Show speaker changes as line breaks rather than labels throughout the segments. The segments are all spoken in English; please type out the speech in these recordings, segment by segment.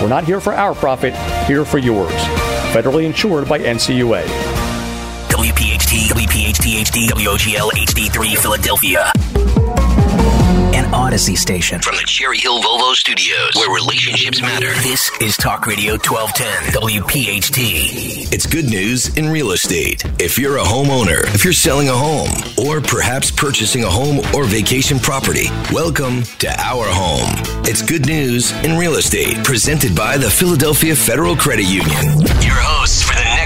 We're not here for our profit, here for yours. Federally insured by NCUA.
WPHT, WPHT HD, WOGL HD3 Philadelphia. An Audacy station from the Cherry Hill Volvo Studios, where relationships matter. This is Talk Radio 1210, WPHT.
It's good news in real estate. If you're a homeowner, if you're selling a home, or perhaps purchasing a home or vacation property, welcome to Our Home. It's good news in real estate, presented by the Philadelphia Federal Credit Union.
Your hosts for the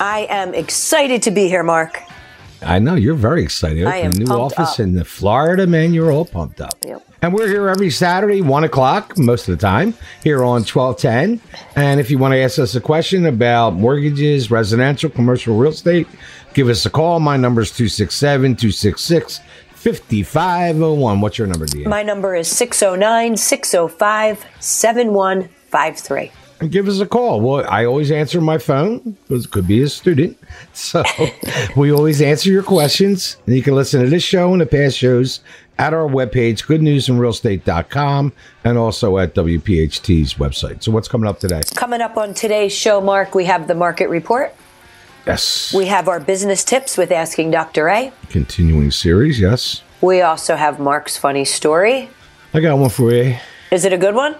I am excited to be here, Mark.
I know you're very excited.
I am
a new office
up.
in the Florida, man. You're all pumped up.
Yep.
And we're here every Saturday, one o'clock, most of the time, here on twelve ten. And if you want to ask us a question about mortgages, residential, commercial real estate, give us a call. My number is 267-266 5501. What's your number, Deanne?
My number is 609 605 7153.
And give us a call. Well, I always answer my phone because it could be a student. So we always answer your questions. And you can listen to this show and the past shows at our webpage, goodnewsinrealestate.com, and also at WPHT's website. So what's coming up today?
Coming up on today's show, Mark, we have the market report.
Yes.
We have our business tips with Asking Dr. A.
Continuing series, yes.
We also have Mark's funny story.
I got one for you.
Is it a good one?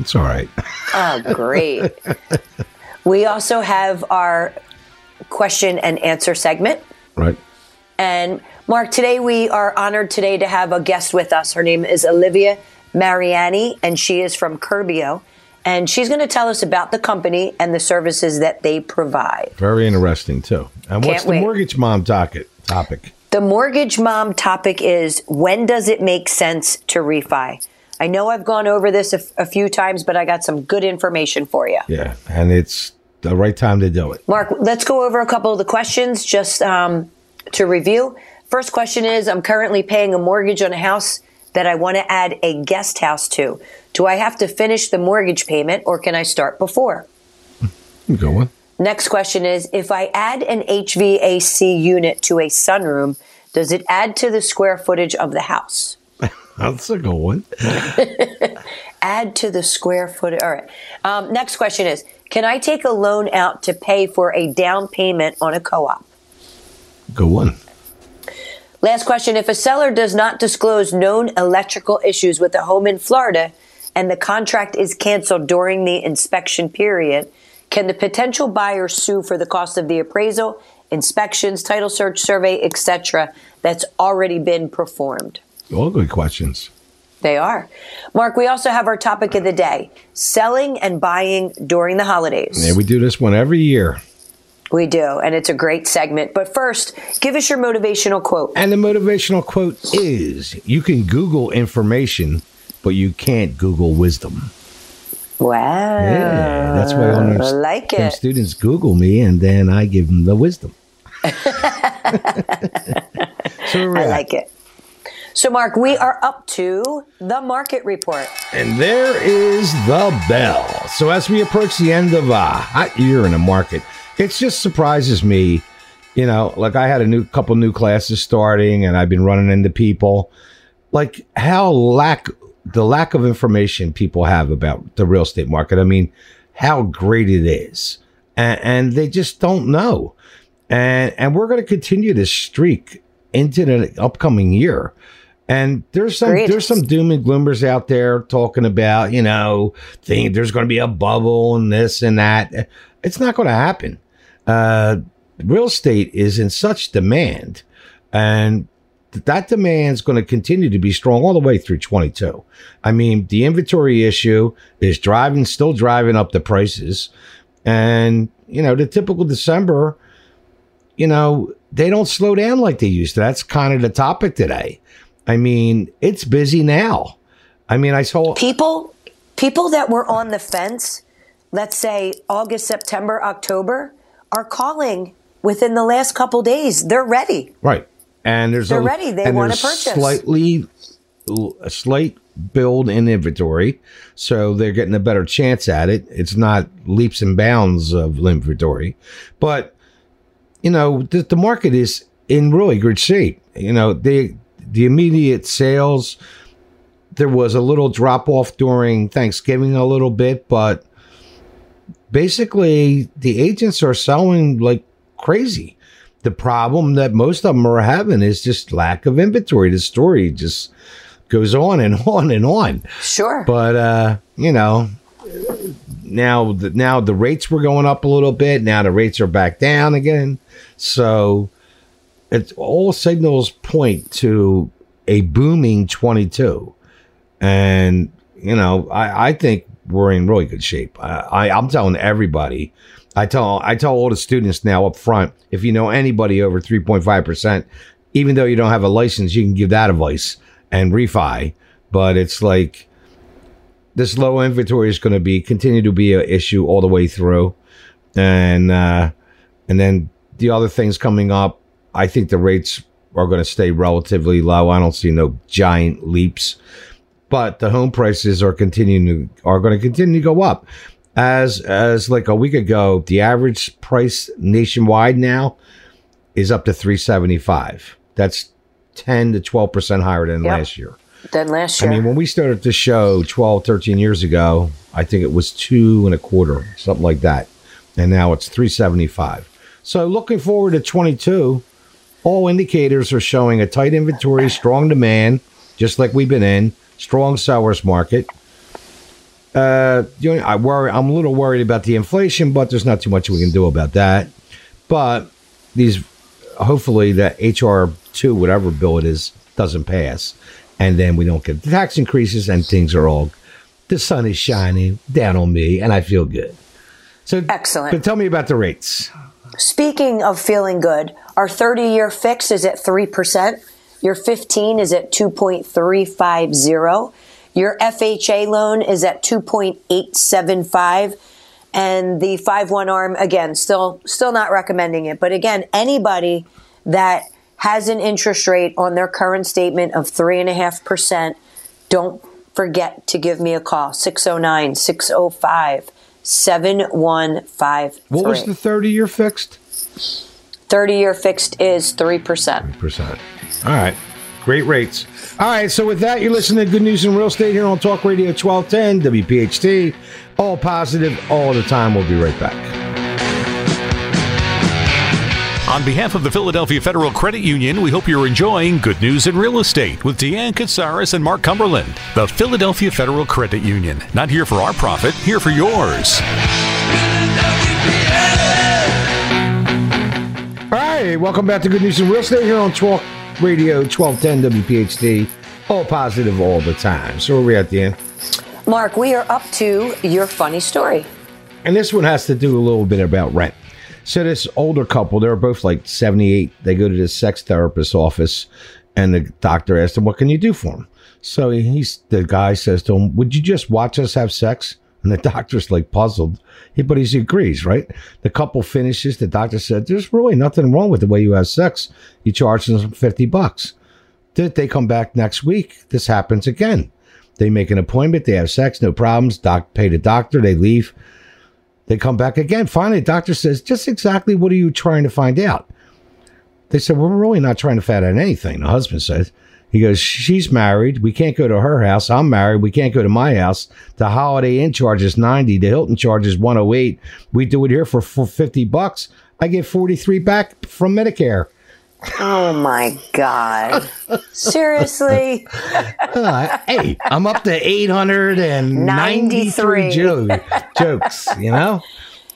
It's all right.
Oh, great. we also have our question and answer segment.
Right.
And Mark, today we are honored today to have a guest with us. Her name is Olivia Mariani, and she is from Curbio. And she's going to tell us about the company and the services that they provide.
Very interesting, too. And what's
Can't
the
wait.
mortgage mom docket topic?
The mortgage mom topic is when does it make sense to refi? I know I've gone over this a, f- a few times, but I got some good information for you.
Yeah. And it's the right time to do it.
Mark, let's go over a couple of the questions just um, to review. First question is I'm currently paying a mortgage on a house that I want to add a guest house to. Do I have to finish the mortgage payment or can I start before?
Go on.
Next question is if I add an HVAC unit to a sunroom, does it add to the square footage of the house?
That's a good one.
Add to the square footage. All right. Um, next question is Can I take a loan out to pay for a down payment on a co op?
Good one.
Last question If a seller does not disclose known electrical issues with a home in Florida and the contract is canceled during the inspection period, can the potential buyer sue for the cost of the appraisal, inspections, title search survey, etc., that's already been performed?
All good questions.
They are. Mark, we also have our topic of the day selling and buying during the holidays.
Yeah, we do this one every year.
We do, and it's a great segment. But first, give us your motivational quote.
And the motivational quote is You can Google information, but you can't Google wisdom.
Wow.
Yeah, that's why all
I like it.
students Google me and then I give them the wisdom. so
I like it. So, Mark, we are up to the market report.
And there is the bell. So as we approach the end of a hot year in the market, it just surprises me. You know, like I had a new couple new classes starting, and I've been running into people, like how lack the lack of information people have about the real estate market. I mean, how great it is, and, and they just don't know. And and we're going to continue this streak into the upcoming year. And there's some
Agreed.
there's some doom and gloomers out there talking about, you know, think there's going to be a bubble and this and that. It's not going to happen. Uh, real estate is in such demand, and that demand is going to continue to be strong all the way through 22. I mean, the inventory issue is driving, still driving up the prices, and you know, the typical December, you know, they don't slow down like they used to. That's kind of the topic today. I mean, it's busy now. I mean, I saw
people people that were on the fence let's say august september october are calling within the last couple days they're ready
right, and there's
They're
a,
ready. They wanna purchase.
Slightly, a slight build in inventory, so they're getting a better chance at it. It's not leaps and bounds of inventory, but you know the, the market is in really good shape. You know the the immediate sales. There was a little drop off during Thanksgiving, a little bit, but basically the agents are selling like crazy. The problem that most of them are having is just lack of inventory. The story just goes on and on and on.
sure
But uh, you know, now the, now the rates were going up a little bit. Now the rates are back down again. So it's all signals point to a booming 22. And you know, I, I think we're in really good shape. I, I I'm telling everybody. I tell I tell all the students now up front, if you know anybody over 3.5 percent, even though you don't have a license, you can give that advice and refi. But it's like this low inventory is going to be continue to be an issue all the way through, and uh, and then the other things coming up, I think the rates are going to stay relatively low. I don't see no giant leaps, but the home prices are continuing to are going to continue to go up. As as like a week ago, the average price nationwide now is up to three seventy five. That's ten to twelve percent higher than
Yep.
last year.
than last year.
I mean, when we started the show 12, 13 years ago, I think it was two and a quarter, something like that. And now it's 375. So looking forward to 22, all indicators are showing a tight inventory, strong demand, just like we've been in, strong sellers market. Uh, I worry, I'm a little worried about the inflation, but there's not too much we can do about that. But these, hopefully, that HR two, whatever bill it is, doesn't pass, and then we don't get the tax increases, and things are all. The sun is shining down on me, and I feel good. So
Excellent.
But tell me about the rates.
Speaking of feeling good, our 30 year fix is at 3%. Your 15 is at 2.350. Your FHA loan is at 2.875. And the 5 1 arm, again, still still not recommending it. But again, anybody that has an interest rate on their current statement of 3.5%, don't forget to give me a call 609 605 7153.
What was the 30 year fixed?
30 year fixed is 3%.
3%. All right. Great rates. All right. So with that, you're listening to Good News in Real Estate here on Talk Radio 1210 WPHT. All positive all the time. We'll be right back.
On behalf of the Philadelphia Federal Credit Union, we hope you're enjoying Good News in Real Estate with Deanne Katsaris and Mark Cumberland. The Philadelphia Federal Credit Union. Not here for our profit, here for yours.
All right. Welcome back to Good News in Real Estate here on Talk Radio 1210 WPHT. All positive all the time. So where are we at the end?
Mark, we are up to your funny story.
And this one has to do a little bit about rent. So this older couple, they're both like 78. They go to this sex therapist's office and the doctor asked them, what can you do for him? So he's, the guy says to him, would you just watch us have sex? And the doctor's like puzzled, He- but he agrees, right? The couple finishes. The doctor said, there's really nothing wrong with the way you have sex. You charge them 50 bucks. They they come back next week. This happens again. They make an appointment. They have sex, no problems. Doc pay the doctor. They leave. They come back again. Finally, the doctor says, just exactly what are you trying to find out? They said, we're really not trying to find out anything. The husband says, he goes, she's married. We can't go to her house. I'm married. We can't go to my house. The Holiday Inn charges 90. The Hilton charges 108. We do it here for, for 50 bucks. I get 43 back from Medicare.
Oh my God. Seriously?
Uh, hey, I'm up to 893 jo- jokes, you know?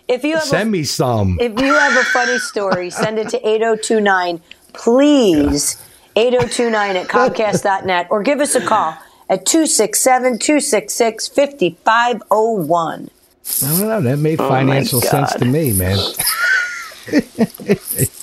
If you have
Send
a,
me some.
if you have a funny story, send it to 8029, please. 8029 at Comcast.net or give us a call at 267 266 5501.
I don't know. That made
Oh,
financial sense to me, man.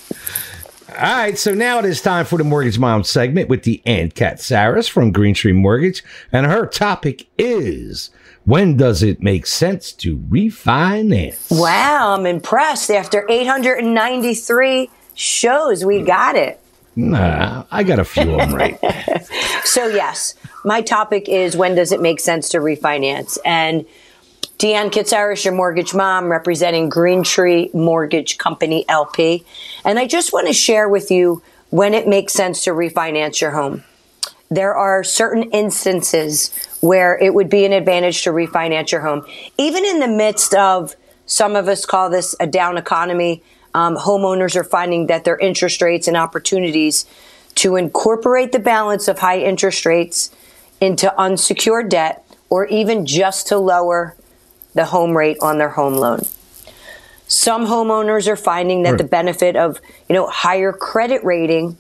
All right, so now it is time for the Mortgage Mom segment with Deanne Katsaris from Green Tree Mortgage, and her topic is when does it make sense to refinance?
Wow, I'm impressed. After 893 shows, we got it.
Nah, I got a few of them right.
So, yes, my topic is when does it make sense to refinance? And Deanne Katsaris, your mortgage mom, representing Green Tree Mortgage Company LP. And I just want to share with you when it makes sense to refinance your home. There are certain instances where it would be an advantage to refinance your home, even in the midst of some of us call this a down economy. Um, homeowners are finding that their interest rates and opportunities to incorporate the balance of high interest rates into unsecured debt or even just to lower the home rate on their home loan. Some homeowners are finding that
Right.
the hmm. benefit of, you know, higher credit rating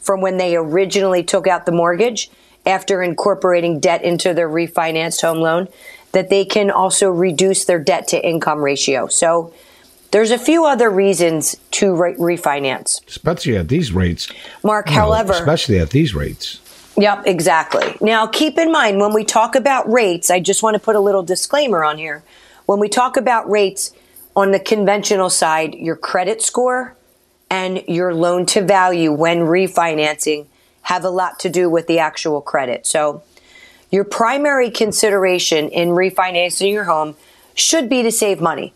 from when they originally took out the mortgage after incorporating debt into their refinanced home loan that they can also reduce their debt to income ratio. So there's a few other reasons to re- refinance.
Especially at these rates.
Mark,
know,
however,
especially at these rates.
Yep, exactly. Now, keep in mind when we talk about rates, I just want to put a little disclaimer on here. When we talk about rates on the conventional side, your credit score and your loan to value when refinancing have a lot to do with the actual credit. So, your primary consideration in refinancing your home should be to save money.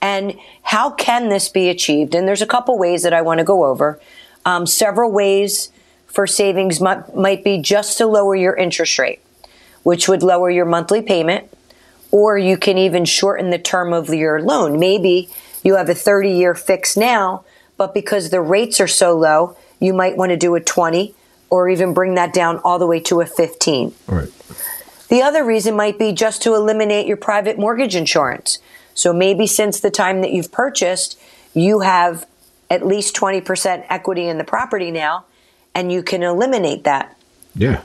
And how can this be achieved? And there's a couple ways that I want to go over. Um, several ways for savings might, might be just to lower your interest rate, which would lower your monthly payment, or you can even shorten the term of your loan. Maybe you have a 30 year fix now, but because the rates are so low, you might want to do a 20 or even bring that down all the way to a 15.
All right.
The other reason might be just to eliminate your private mortgage insurance. So maybe since the time that you've purchased, you have at least 20% equity in the property now, and you can eliminate that.
Yeah.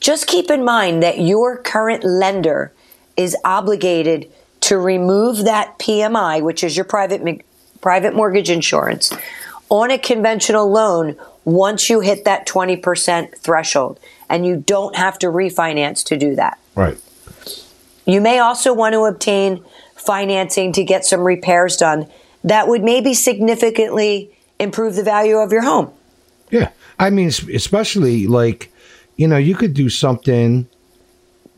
Just keep in mind that your current lender is obligated to remove that PMI, which is your private private mortgage insurance, on a conventional loan once you hit that 20% threshold, and you don't have to refinance to do that.
Right.
You may also want to obtain financing to get some repairs done that would maybe significantly improve the value of your home.
Yeah. I mean, especially like, you know, you could do something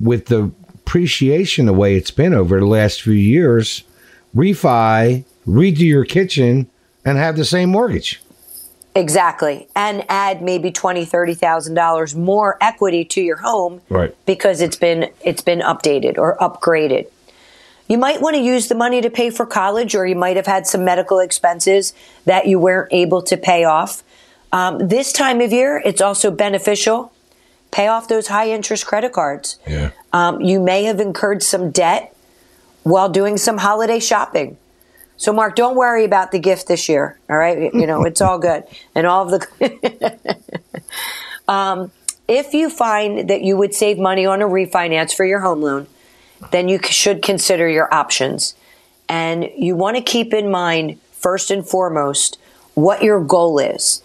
with the appreciation the way it's been over the last few years, refi, redo your kitchen, and have the same mortgage.
Exactly. And add maybe twenty, thirty thousand dollars more equity to your home
Right.
because it's been it's been updated or upgraded. You might want to use the money to pay for college, or you might have had some medical expenses that you weren't able to pay off. Um, this time of year, it's also beneficial. Pay off those high interest credit cards.
Yeah.
Um, you may have incurred some debt while doing some holiday shopping. So, Mark, don't worry about the gift this year. All right, you know it's all good, and all of the. um, if you find that you would save money on a refinance for your home loan, then you should consider your options, and you want to keep in mind first and foremost what your goal is.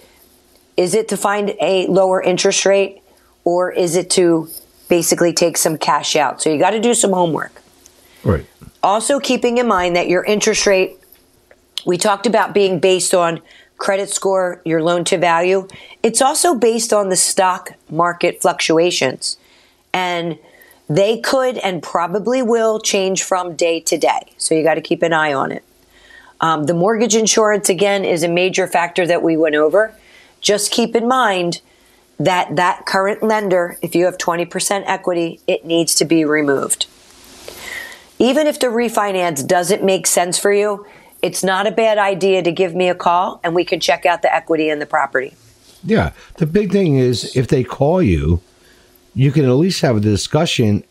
Is it to find a lower interest rate, or is it to basically take some cash out? So you got to do some homework.
Right.
Also, keeping in mind that your interest rate, we talked about being based on credit score, your loan to value. It's also based on the stock market fluctuations. And they could and probably will change from day to day. So you got to keep an eye on it. Um, the mortgage insurance, again, is a major factor that we went over. Just keep in mind that that current lender, if you have 20% equity, it needs to be removed even if the refinance doesn't make sense for you, it's not a bad idea to give me a call and we can check out the equity in the property.
Yeah. The big thing is if they call you, you can at least have a discussion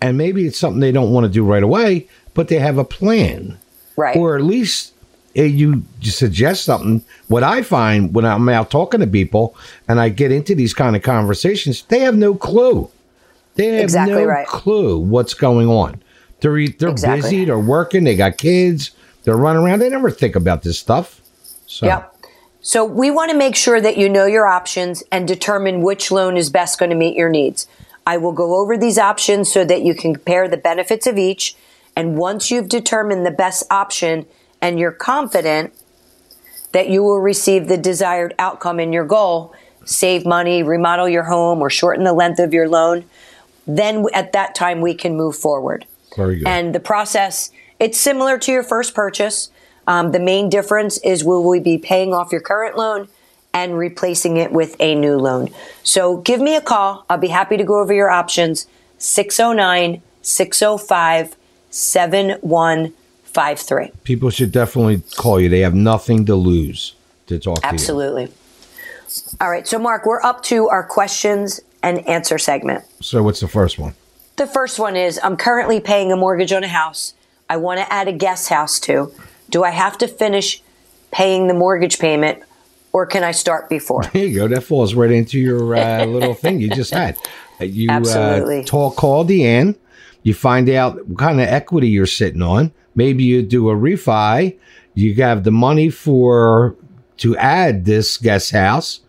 and maybe it's something they don't want to do right away, but they have a plan.
Right.
Or at least you suggest something. What I find when I'm out talking to people and I get into these kind of conversations, they have no clue. They have
Exactly
no
right.
clue what's going on. They're they're
Exactly.
busy. They're working. They got kids. They're running around. They never think about this stuff. So
Yep. So we want to make sure that you know your options and determine which loan is best going to meet your needs. I will go over these options so that you can compare the benefits of each. And once you've determined the best option and you're confident that you will receive the desired outcome in your goal, save money, remodel your home, or shorten the length of your loan, then at that time we can move forward.
very good.
And the process, it's similar to your first purchase. Um, the main difference is will we be paying off your current loan and replacing it with a new loan. So give me a call. I'll be happy to go over your options. 609 605 7153.
People should definitely call you. They have nothing to lose to talk to you.
Absolutely. All right. So, Mark, we're up to our questions and answer segment.
So what's the first one?
The first one is I'm currently paying a mortgage on a house. I want to add a guest house too. Do I have to finish paying the mortgage payment or can I start before?
There you go. That falls right into your uh, little thing you just had. Uh, You
Absolutely.
Uh, talk, call Deanne. You find out what kind of equity you're sitting on. Maybe you do a refi. You have the money for to add this guest house,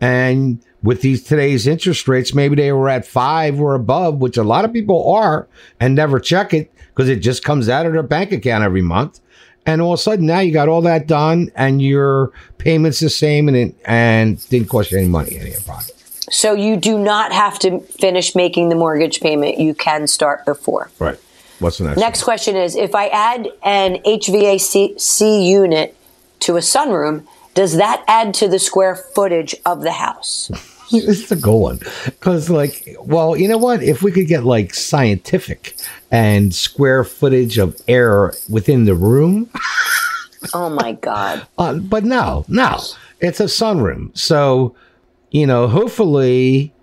and with these today's interest rates, maybe they were at five or above, which a lot of people are, and never check it because it just comes out of their bank account every month. And all of a sudden, now you got all that done, and your payments the same, and it and didn't cost you any money in your pocket.
So you do not have to finish making the mortgage payment. You can start before.
Right. What's the next?
Next question is if I add an HVAC unit to a sunroom, does that add to the square footage of the house?
It's the goal one. Because, like, well, you know what? If we could get like scientific and square footage of air within the room,
Oh my God.
uh, but no, no, it's a sunroom. So, you know, hopefully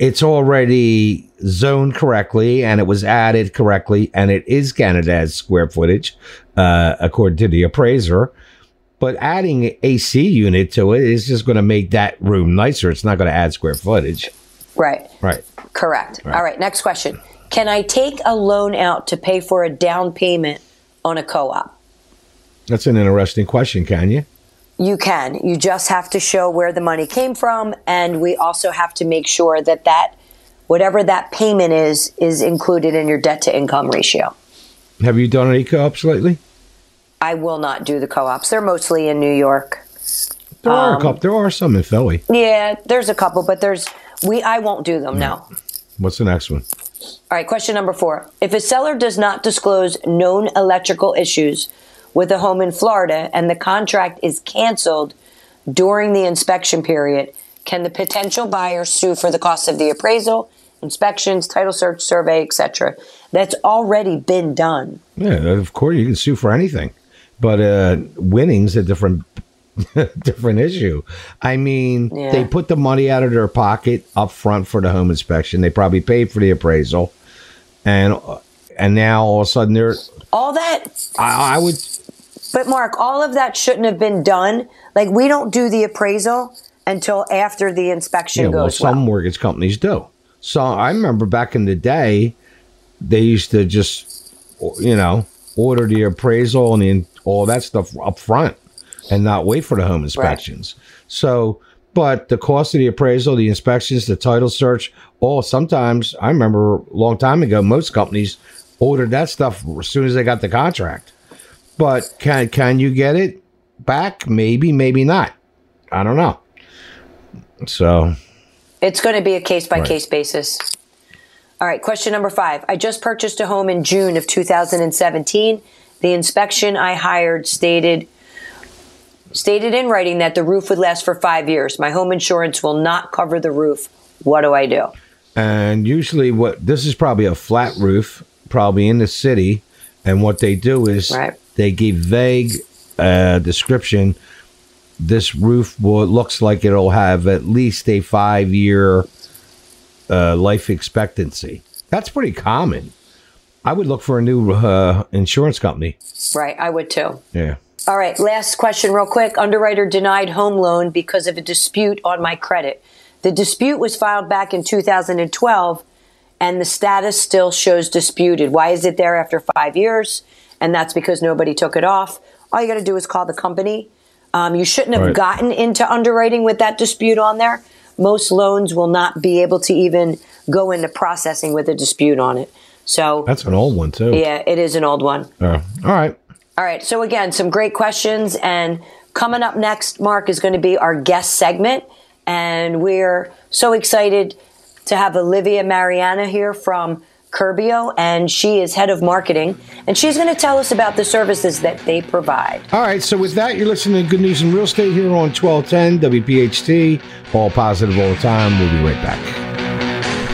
it's already zoned correctly and it was added correctly and it is Canada's square footage, uh, according to the appraiser. But adding AC unit to it is just going to make that room nicer. It's not going to add square footage.
Right.
Right.
Correct. All right. Next question. Can I take a loan out to pay for a down payment on a co op?
That's an interesting question, can you?
You can. You just have to show where the money came from. And we also have to make sure that that, whatever that payment is, is included in your debt to income ratio.
Have you done any co-ops lately?
I will not do the co ops. They're mostly in New York.
There are
Um,
a couple. There are some in Philly.
Yeah, there's a couple, but there's, we, I won't do them now.
What's the next one?
All right, question number four. If a seller does not disclose known electrical issues with a home in Florida and the contract is canceled during the inspection period, can the potential buyer sue for the cost of the appraisal, inspections, title search, survey, etc.? That's already been done.
Yeah, of course you can sue for anything, but uh, winning's a different different issue. I mean,
Yeah.
they put the money out of their pocket up front for the home inspection. They probably paid for the appraisal, and and now all of a sudden they're.
All that,
I, I would.
but Mark, all of that shouldn't have been done. Like, we don't do the appraisal until after the inspection
Yeah, well, some
well.
mortgage companies do. So I remember back in the day, they used to just, you know, order the appraisal and the, all that stuff up front and not wait for the home inspections. So, but the cost of the appraisal, the inspections, the title search, all sometimes I remember a long time ago, most companies ordered that stuff as soon as they got the contract. But can can you get it back? Maybe, maybe not. I don't know. So
It's going to be a case by case basis. All right, question number five. I just purchased a home in June of 2017. The inspection I hired stated stated in writing that the roof would last for five years. My home insurance will not cover the roof. What do I do?
And usually, what this is probably a flat roof, probably in the city. And what they do is
Right.
they give vague uh, description, this roof will, looks like it'll have at least a five year uh, life expectancy. That's pretty common. I would look for a new uh, insurance company.
Right, I would too.
Yeah.
All right, last question, real quick. Underwriter denied home loan because of a dispute on my credit. The dispute was filed back in 2012, and the status still shows disputed. Why is it there after five years? And that's because nobody took it off. All you got to do is call the company. Um, you shouldn't have
Right.
gotten into underwriting with that dispute on there. Most loans will not be able to even go into processing with a dispute on it. So,
That's an old one, too.
yeah, it is an old one.
Uh, all right.
All right. So again, some great questions, and coming up next, Mark is going to be our guest segment, and we're so excited to have Olivia Mariani here from Curbio, and she is head of marketing, and she's going to tell us about the services that they provide.
All right. So, with that, you're listening to Good News in Real Estate here on 1210 WPHT. All positive all the time. We'll be right back.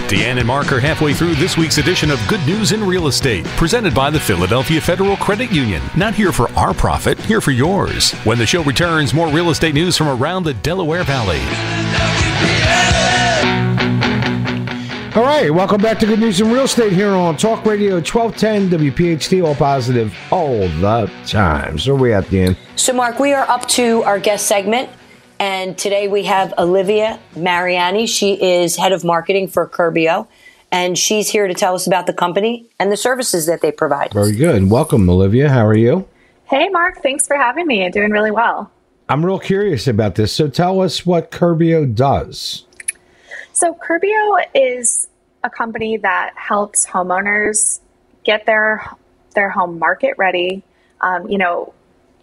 Deanne and Mark are halfway through this week's edition of Good News in Real Estate, presented by the Philadelphia Federal Credit Union. Not here for our profit, here for yours. When the show returns, more real estate news from around the Delaware Valley.
All right, welcome back to Good News in Real Estate here on Talk Radio 1210 WPHT, all positive all the time. So we at the end.
So, Mark, we are up to our guest segment, and today we have Olivia Mariani. She is head of marketing for Curbio, and she's here to tell us about the company and the services that they provide.
Very good. Welcome, Olivia. How are you?
Hey, Mark. Thanks for having me. I'm doing really well.
I'm real curious about this. So tell us what Curbio does.
So, Curbio is a company that helps homeowners get their their home market ready. Um, you know,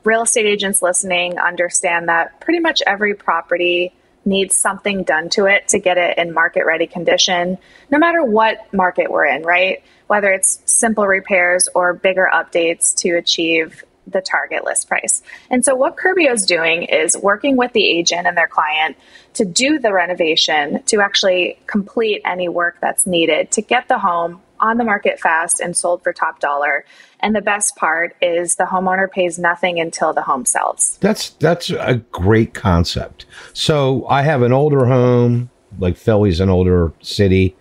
real estate agents listening understand that pretty much every property needs something done to it to get it in market ready condition, no matter what market we're in, right? Whether it's simple repairs or bigger updates to achieve the target list price. And so, what Curbio is doing is working with the agent and their client to do the renovation, to actually complete any work that's needed to get the home on the market fast and sold for top dollar. And the best part is the homeowner pays nothing until the home sells.
That's that's a great concept. So I have an older home, like Philly's an older city,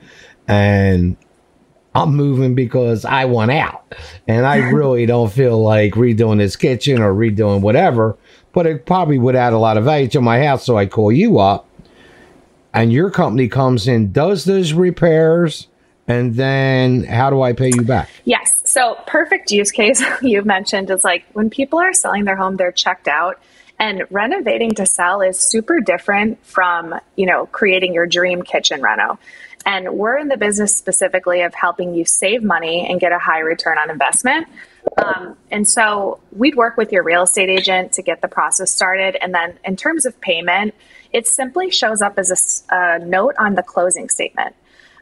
and I'm moving because I want out. And I really don't feel like redoing this kitchen or redoing whatever, but it probably would add a lot of value to my house. So I call you up and your company comes in, does those repairs, and then how do I pay you back?
Yes. So, perfect use case you've mentioned is like when people are selling their home, they're checked out. And renovating to sell is super different from, you know, creating your dream kitchen reno. And we're in the business specifically of helping you save money and get a high return on investment. Um, and so we'd work with your real estate agent to get the process started. And then in terms of payment, it simply shows up as a note on the closing statement.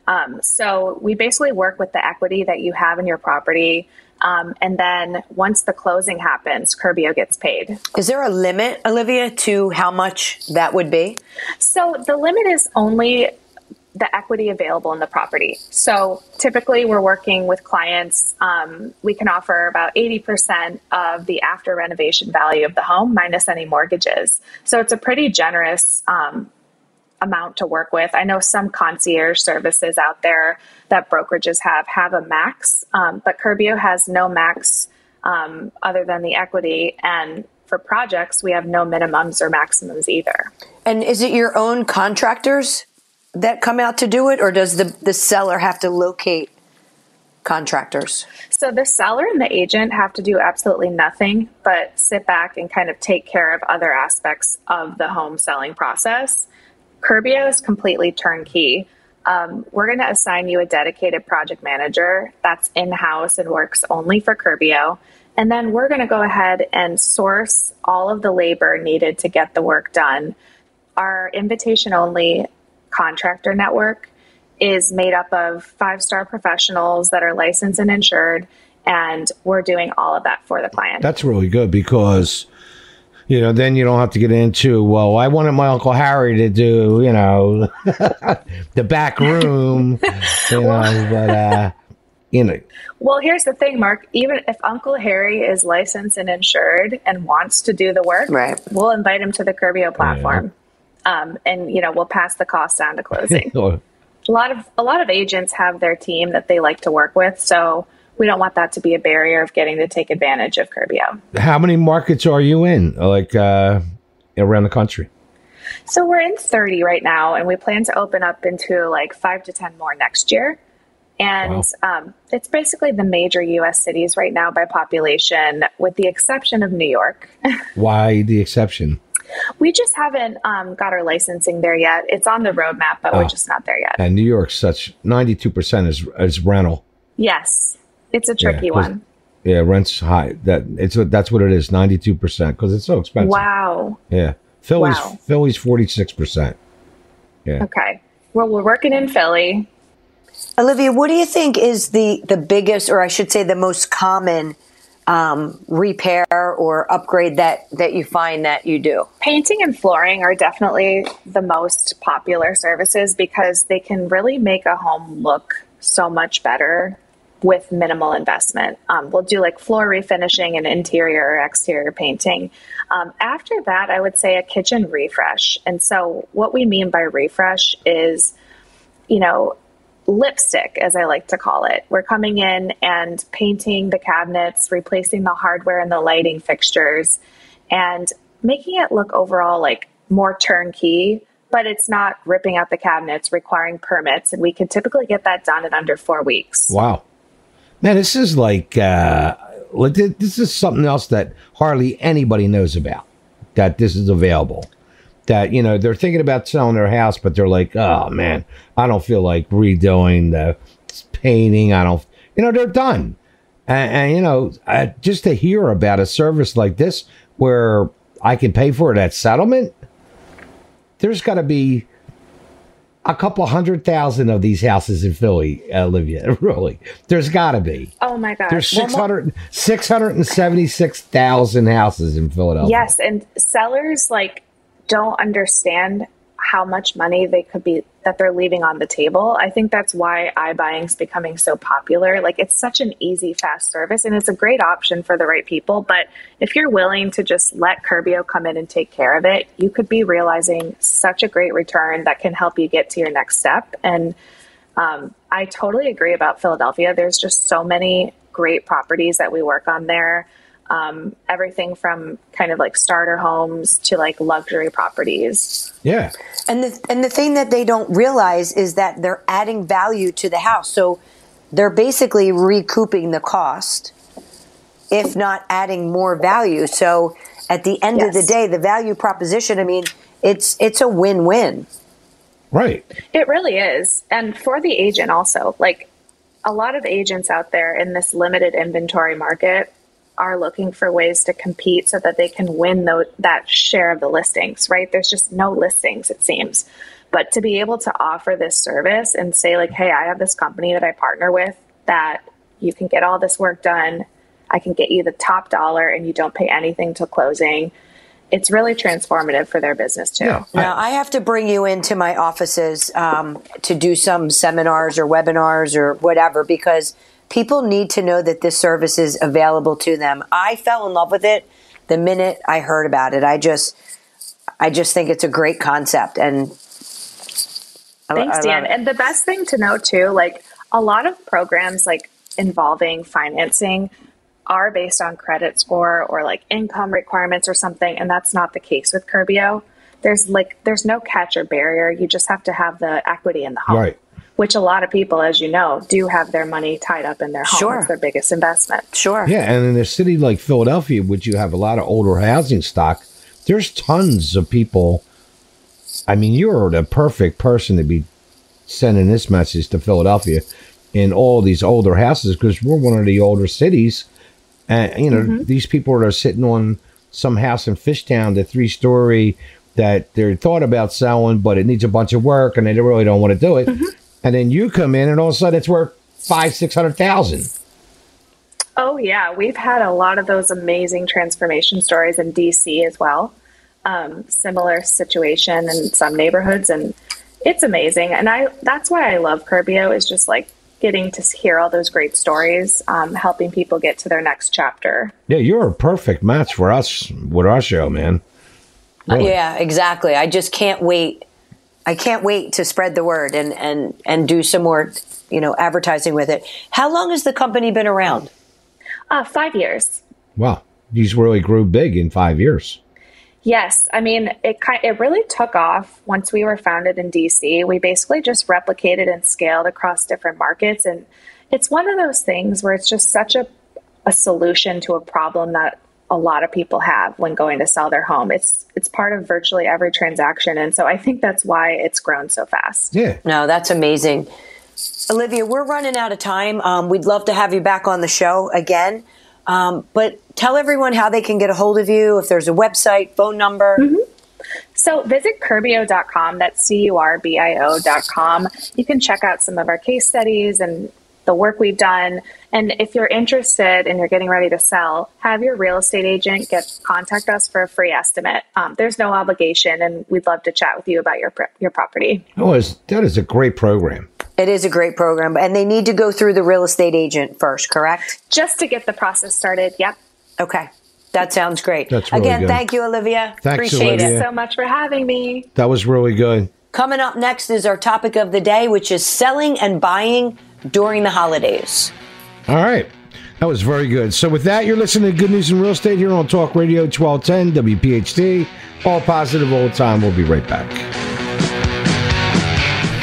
Um, so we basically work with the equity that you have in your property. Um, and then once the closing happens, Curbio gets paid.
Is there a limit, Olivia, to how much that would be?
So the limit is only the equity available in the property. So typically, we're working with clients. Um, we can offer about 80% of the after renovation value of the home minus any mortgages. So it's a pretty generous um, amount to work with. I know some concierge services out there that brokerages have have a max, um, but Curbio has no max um, other than the equity. And for projects, we have no minimums or maximums either.
And is it your own contractors that come out to do it, or does the, the seller have to locate contractors?
So the seller and the agent have to do absolutely nothing but sit back and kind of take care of other aspects of the home selling process. Curbio is completely turnkey. Um, we're going to assign you a dedicated project manager that's in house and works only for Curbio. And then we're going to go ahead and source all of the labor needed to get the work done. Our invitation only contractor network is made up of five star professionals that are licensed and insured, and we're doing all of that for the client.
That's really good because, you know, then you don't have to get into, well, I wanted my Uncle Harry to do, you know, the back room, you know, but, uh, in it.
Well, here's the thing, Mark. Even if Uncle Harry is licensed and insured and wants to do the work,
Right.
we'll invite him to the Curbio platform, um, and you know we'll pass the cost down to closing. a lot of a lot of agents have their team that they like to work with, so we don't want that to be a barrier of getting to take advantage of Curbio.
How many markets are you in, like uh, around the country?
So we're in 30 right now, and we plan to open up into like five to 10 more next year. And um, it's basically the major U.S. cities right now by population, with the exception of New York.
Why the exception?
We just haven't um, got our licensing there yet. It's on the roadmap, but we're
Oh.
just not there yet.
And New York's such ninety-two percent is is rental.
Yes, it's a tricky
Yeah, 'cause-
one.
Yeah, rent's high. That it's that's what it is, ninety-two percent, because it's so expensive.
Wow.
Yeah, Philly's
Wow.
Philly's forty-six percent. Yeah.
Okay. Well, we're working in Philly.
Olivia, what do you think is the the biggest, or I should say, the most common um, repair or upgrade that that you find that you do?
Painting and flooring are definitely the most popular services because they can really make a home look so much better with minimal investment. Um, we'll do like floor refinishing and interior or exterior painting. Um, after that, I would say a kitchen refresh. And so, what we mean by refresh is, you know, lipstick, as I like to call it. We're coming in and painting the cabinets, replacing the hardware and the lighting fixtures, and making it look overall like more turnkey. But it's not ripping out the cabinets, requiring permits, and we can typically get that done in under four weeks.
Wow, man, this is like uh, this is something else that hardly anybody knows about. That this is available. That you know they're thinking about selling their house, but they're like, oh man, I don't feel like redoing the painting. I don't, you know, they're done. And, and you know, uh, just to hear about a service like this where I can pay for it at settlement, there's got to be a couple hundred thousand of these houses in Philly, Olivia. Really, there's got to be.
Oh my gosh.
There's
Well,
600 676,000 houses in Philadelphia.
Yes, and sellers like don't understand how much money they could be that they're leaving on the table. I think that's why iBuying is becoming so popular. Like it's such an easy, fast service and it's a great option for the right people. But if you're willing to just let Curbio come in and take care of it, you could be realizing such a great return that can help you get to your next step. And um, I totally agree about Philadelphia. There's just so many great properties that we work on there. Um, everything from kind of like starter homes to like luxury properties.
Yeah.
And the and the thing that they don't realize is that they're adding value to the house. So they're basically recouping the cost, if not adding more value. So at the end of the day, the value proposition, I mean, it's it's a win-win.
Right.
It really is. And for the agent also, like a lot of agents out there in this limited inventory market are looking for ways to compete so that they can win tho- that share of the listings, right? There's just no listings, it seems. But to be able to offer this service and say, like, hey, I have this company that I partner with that you can get all this work done. I can get you the top dollar and you don't pay anything till closing. It's really transformative for their business too.
Yeah.
Now I have to bring you into my offices um, to do some seminars or webinars or whatever because people need to know that this service is available to them. I fell in love with it the minute I heard about it. I just, I just think it's a great concept and. I-
Thanks,
I
Dan.
it.
And the best thing to know too, like a lot of programs like involving financing are based on credit score or like income requirements or something, and that's not the case with Curbio. There's like there's no catch or barrier. You just have to have the equity in the home.
Right.
Which a lot of people, as you know, do have their money tied up in their home.
Sure.
It's their biggest investment.
Sure.
Yeah, and in a city like Philadelphia, which you have a lot of older housing stock, there's tons of people. I mean, you're the perfect person to be sending this message to Philadelphia in all these older houses because we're one of the older cities. And, you know, mm-hmm. these people are sitting on some house in Fishtown, the three story that they're thought about selling, but it needs a bunch of work and they really don't want to do it. Mm-hmm. And then you come in and all of a sudden it's worth five, six hundred thousand.
Oh yeah, we've had a lot of those amazing transformation stories in DC as well. Um, similar situation in some neighborhoods, and it's amazing. And I that's why I love Curbio is just like getting to hear all those great stories, um, helping people get to their next chapter.
Yeah, you're a perfect match for us with our show, man.
Really. Uh, yeah, exactly. I just can't wait. I can't wait to spread the word and and and do some more, you know, advertising with it. How long has the company been around?
Uh, five years.
Wow, you really grew big in five years.
Yes, I mean it. Kind it really took off once we were founded in DC. We basically just replicated and scaled across different markets, and it's one of those things where it's just such a a solution to a problem that a lot of people have when going to sell their home. It's it's part of virtually every transaction, and so I think that's why it's grown so fast.
Yeah,
no, that's amazing. Olivia, we're running out of time. Um, we'd love to have you back on the show again. Um, but tell everyone how they can get a hold of you, if there's a website, phone number.
Mm-hmm. So visit Curbio.com, that's C U R B I O.com. You can check out some of our case studies and the work we've done. And if you're interested and you're getting ready to sell, have your real estate agent get contact us for a free estimate. Um, there's no obligation, and we'd love to chat with you about your your property.
Oh, is, that is a great program.
It is a great program, and they need to go through the real estate agent first, correct?
Just to get the process started. Yep.
Okay. That sounds great.
That's really
Again,
good.
thank you, Olivia.
Thanks,
Appreciate
Olivia.
it.
so much for having me.
That was really good.
Coming up next is our topic of the day, which is selling and buying during the holidays.
All right. That was very good. So, with that, you're listening to Good News in Real Estate here on Talk Radio 1210 WPHT. All positive all the time. We'll be right back.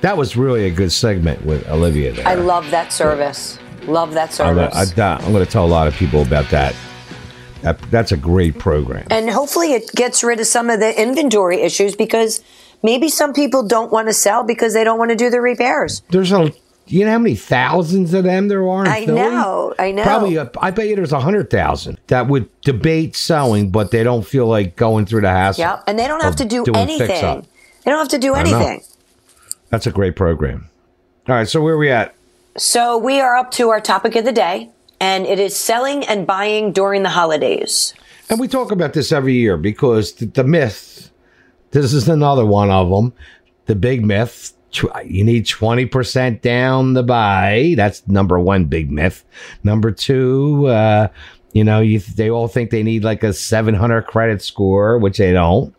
That was really a good segment with Olivia there.
I love that service. Love that
I'm
service.
gonna, I, am going to tell a lot of people about that. that. That's a great program.
and hopefully it gets rid of some of the inventory issues because maybe some people don't want to sell because they don't want to do the repairs.
There's a, you know how many thousands of them there are in
I
Philly?
know, I know.
Probably, a, I bet you there's a hundred thousand that would debate selling, but they don't feel like going through the hassle.
Yeah, and they don't have to do anything.
fix-up.
They don't have to do
I know. That's a great program. All right, so where are we at?
So we are up to our topic of the day, and it is selling and buying during the holidays.
And we talk about this every year because the, the myth, this is another one of them. The big myth, you need 20% down to buy. That's number one big myth. Number two, uh, you know, you, they all think they need like a 700 credit score, which they don't.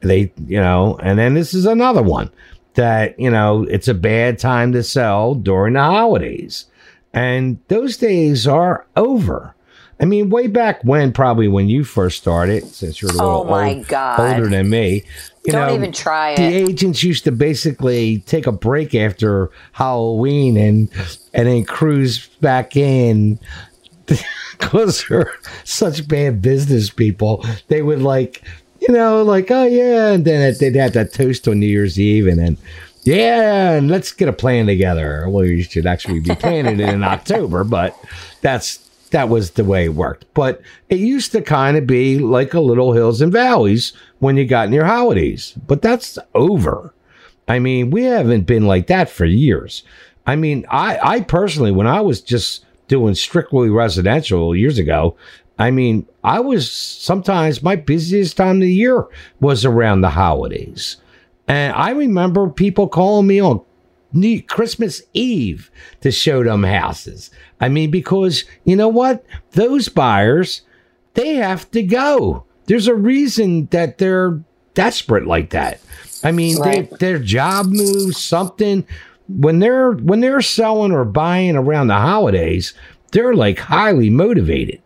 They, you know, and then this is another one that, you know, it's a bad time to sell during the holidays. And those days are over. I mean, way back when, probably when you first started, since you're a little
Oh, my
old-
God.
older than me. You
Don't
know,
even try
The agents used to basically take a break after Halloween and and then cruise back in because they're such bad business people. They would like, you know, like, oh yeah, and then they'd have that toast on New Year's Eve, and then. Yeah, and let's get a plan together. Well, you should actually be planning it in October, but that's that was the way it worked. But it used to kind of be like a little hills and valleys when you got in your holidays. But that's over. I mean, we haven't been like that for years. I mean, I, I personally, when I was just doing strictly residential years ago, I mean, I was sometimes my busiest time of the year was around the holidays. And I remember people calling me on Christmas Eve to show them houses. I mean, because you know what? Those buyers, they have to go. There's a reason that they're desperate like that. I mean,
Right.
they, their job moves, something. When they're when they're selling or buying around the holidays, they're like highly motivated.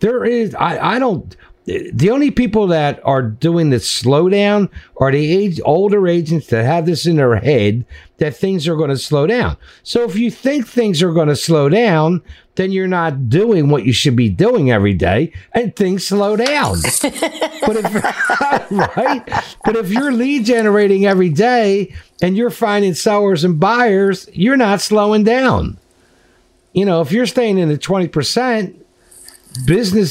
There is I, I don't the only people that are doing the slowdown are the age older agents that have this in their head that things are going to slow down. So if you think things are going to slow down, then you're not doing what you should be doing every day, and things slow down. but if right, but if you're lead generating every day and you're finding sellers and buyers, you're not slowing down. you know, if you're staying in the 20%, business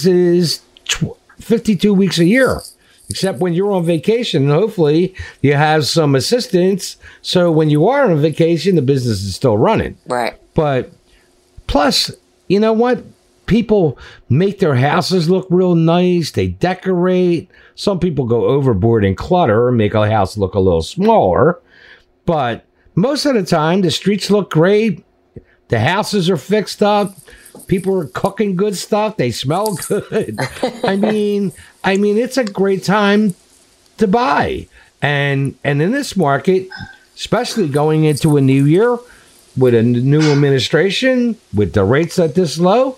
is tw- 52 weeks a year, except when you're on vacation. Hopefully, you have some assistance. So when you are on vacation, the business is still running.
Right.
But plus, you know what? People make their houses look real nice. They decorate. Some people go overboard and clutter and make a house look a little smaller. But most of the time, the streets look great. The houses are fixed up. People are cooking good stuff. They smell good. I mean, I mean, it's a great time to buy. And and in this market, especially going into a new year with a new administration, with the rates at this low,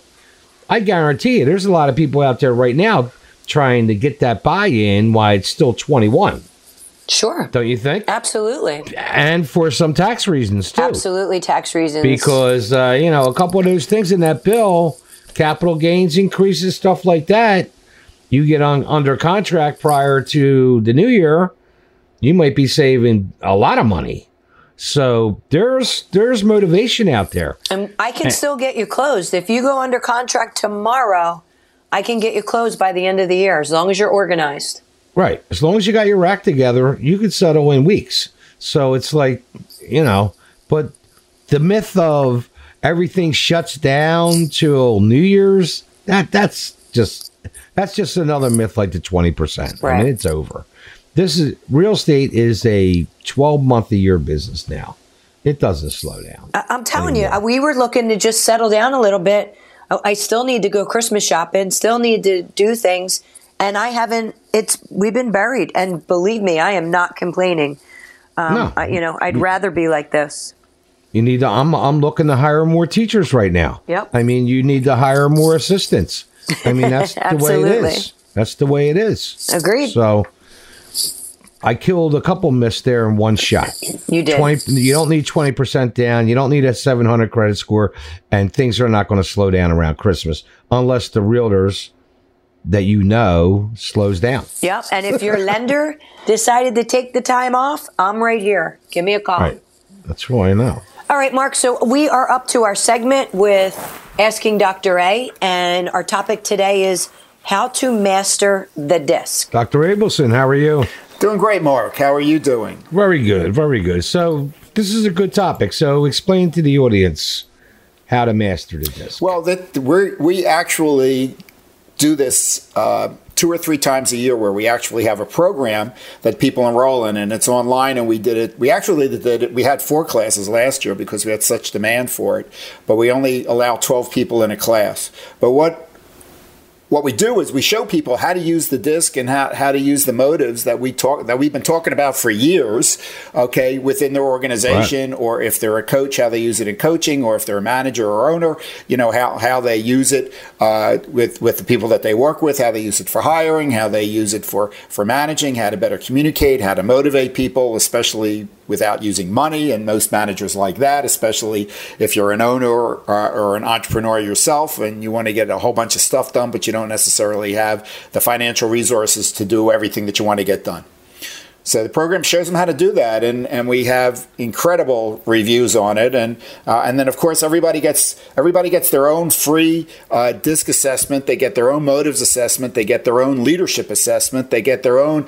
I guarantee you, there's a lot of people out there right now trying to get that buy-in while it's still 21.
Sure.
Don't you think?
Absolutely.
And for some tax reasons too.
Absolutely tax reasons.
Because uh, you know, a couple of those things in that bill, capital gains increases, stuff like that, you get on under contract prior to the new year, you might be saving a lot of money. So there's there's motivation out there.
And I can still get you closed. If you go under contract tomorrow, I can get you closed by the end of the year as long as you're organized.
Right. As long as you got your act together, you could settle in weeks. So it's like, you know, but the myth of everything shuts down till New Year's, that that's just that's just another myth like the 20%. I mean, it's over. This is real estate is a 12 month a year business now. It doesn't slow down.
I- I'm telling you, uh, we were looking to just settle down a little bit. I still need to go Christmas shopping, still need to do things, and I haven't. It's we've been buried, and believe me, I am not complaining. Um,
No.
I, you know, I'd rather be like this.
You need to I'm I'm looking to hire more teachers right now.
Yep.
I mean, you need to hire more assistants. I mean, that's the way it is. That's the way it is.
Agreed.
So I killed a couple myths there in one shot.
You did.
20 you don't need 20% down. You don't need a 700 credit score and things are not going to slow down around Christmas unless the realtors that you know slows down.
Yep. And if your lender decided to take the time off, I'm right here. Give me a call.
Right. That's what I know.
All right, Mark. So we are up to our segment with Asking Dr. A, and our topic today is how to master the disc.
Dr. Abelson, how are you?
Doing great, Mark. How are you doing?
Very good, very good. So this is a good topic. So explain to the audience how to master the disc.
Well, that we we actually do this uh, two or three times a year, where we actually have a program that people enroll in, and it's online. And we did it. We actually did it. We had four classes last year because we had such demand for it, but we only allow twelve people in a class. But what what we do is we show people how to use the disc and how, how to use the motives that we talk that we've been talking about for years okay within their organization or if they're a coach how they use it in coaching or if they're a manager or owner you know how, how they use it uh, with with the people that they work with how they use it for hiring how they use it for for managing how to better communicate how to motivate people especially without using money and most managers like that especially if you're an owner or, or an entrepreneur yourself and you want to get a whole bunch of stuff done but you don't necessarily have the financial resources to do everything that you want to get done so the program shows them how to do that, and, and we have incredible reviews on it, and uh, and then of course everybody gets everybody gets their own free uh, disc assessment. They get their own motives assessment. They get their own leadership assessment. They get their own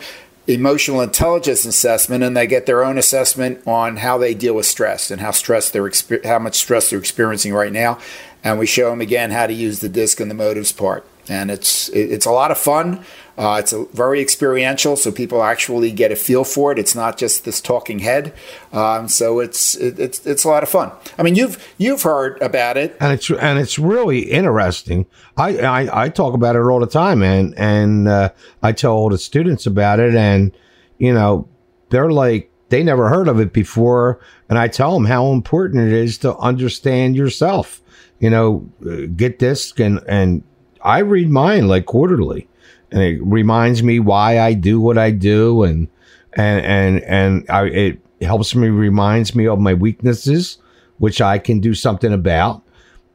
emotional intelligence assessment, and they get their own assessment on how they deal with stress and how stress they're how much stress they're experiencing right now. And we show them again how to use the disc and the motives part, and it's it's a lot of fun. Uh, it's very experiential, so people actually get a feel for it. It's not just this talking head. Um, so it's it, it's it's a lot of fun. I mean, you've you've heard about it.
and it's and it's really interesting. I, I I talk about it all the time, and and uh, I tell all the students about it, and you know they're like they never heard of it before, and I tell them how important it is to understand yourself. You know, uh, get this and and I read mine like quarterly, and it reminds me why I do what I do, and and and and I, it helps me reminds me of my weaknesses, which I can do something about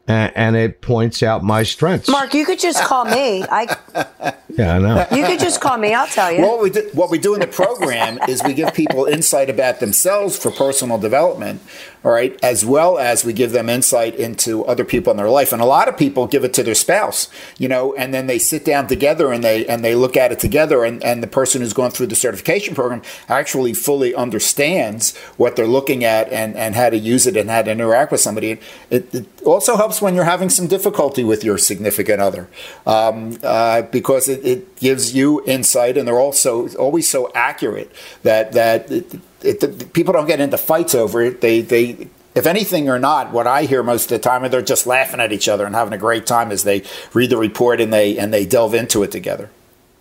and, and it points out my strengths.
Mark, you could just call me. I
Yeah, I know.
you could just call me. I'll tell you.
Well, what we do, what we do in the program is we give people insight about themselves for personal development, all right, as well as we give them insight into other people in their life. And a lot of people give it to their spouse, you know, and then they sit down together and they and they look at it together. And, and the person who's going through the certification program actually fully understands what they're looking at and, and how to use it and how to interact with somebody. It, it also helps when you're having some difficulty with your significant other um, uh, because it, it gives you insight and they're also always so accurate that that it, it, people don't get into fights over it. They they if anything or not, what I hear most of the time are they're just laughing at each other and having a great time as they read the report and they and they delve into it together.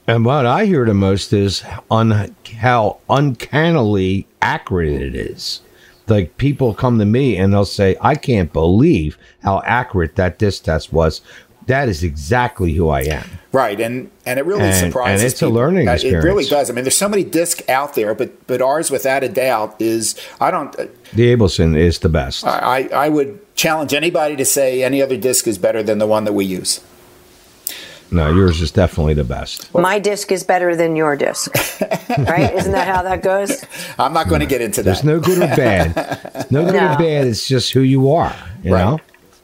And what I hear the most is on how uncannily accurate it is. Like people come to me and they'll say, "I can't believe how accurate that disc test was." That is exactly who I am.
Right, and and it really
And-
surprises.
and it's a learning
Uh, It really does. I mean, there's so many discs out there, but but ours, without a doubt, is I don't.
The Abelson is the best.
I I would challenge anybody to say any other disc is better than the one that we use.
No, yours is definitely the best.
My disc is better than your disc, right? Isn't that how that goes?
I'm not going to get into
There's
that.
no good or bad. No good
No.
or bad. It's just who you are, you
Right.
know.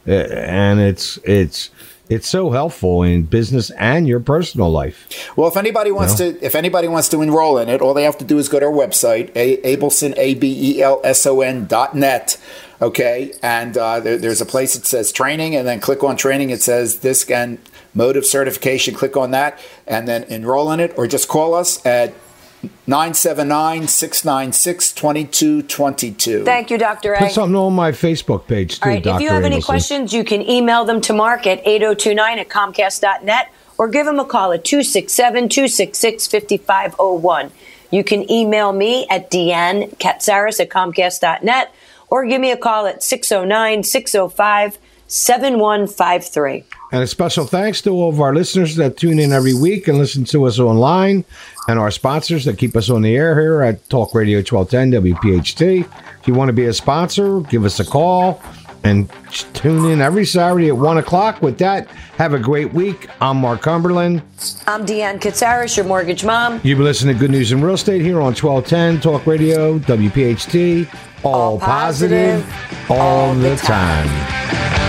Uh, And it's it's it's so helpful in business and your personal life.
Well, if anybody wants to, if anybody wants to enroll in it, all they have to do is go to our website, a- Abelson, A B E L S O N dot net. Okay, and uh, there, there's a place that says training, and then click on training. It says this and mode of certification. Click on that, and then enroll in it, or just call us at 979-696-2222.
Thank you, Dr. A.
Put something on my Facebook page too,
All right.
Dr.
If you have any
Abelson.
questions, you can email them to Mark at 8029 at Comcast.net or give him a call at 267 266 5501. You can email me at Deanne Katsaris at Comcast.net or give me a call at 609 605 7153.
And a special thanks to all of our listeners that tune in every week and listen to us online, and our sponsors that keep us on the air here at Talk Radio 1210 WPHT. If you want to be a sponsor, give us a call and tune in every Saturday at 1 o'clock. With that, have a great week. I'm Mark Cumberland.
I'm Deanne Katsaris, your mortgage mom.
You've been listening to Good News in Real Estate here on 1210 Talk Radio, WPHT. All,
All
positive,
positive,
all,
all
the
the
time.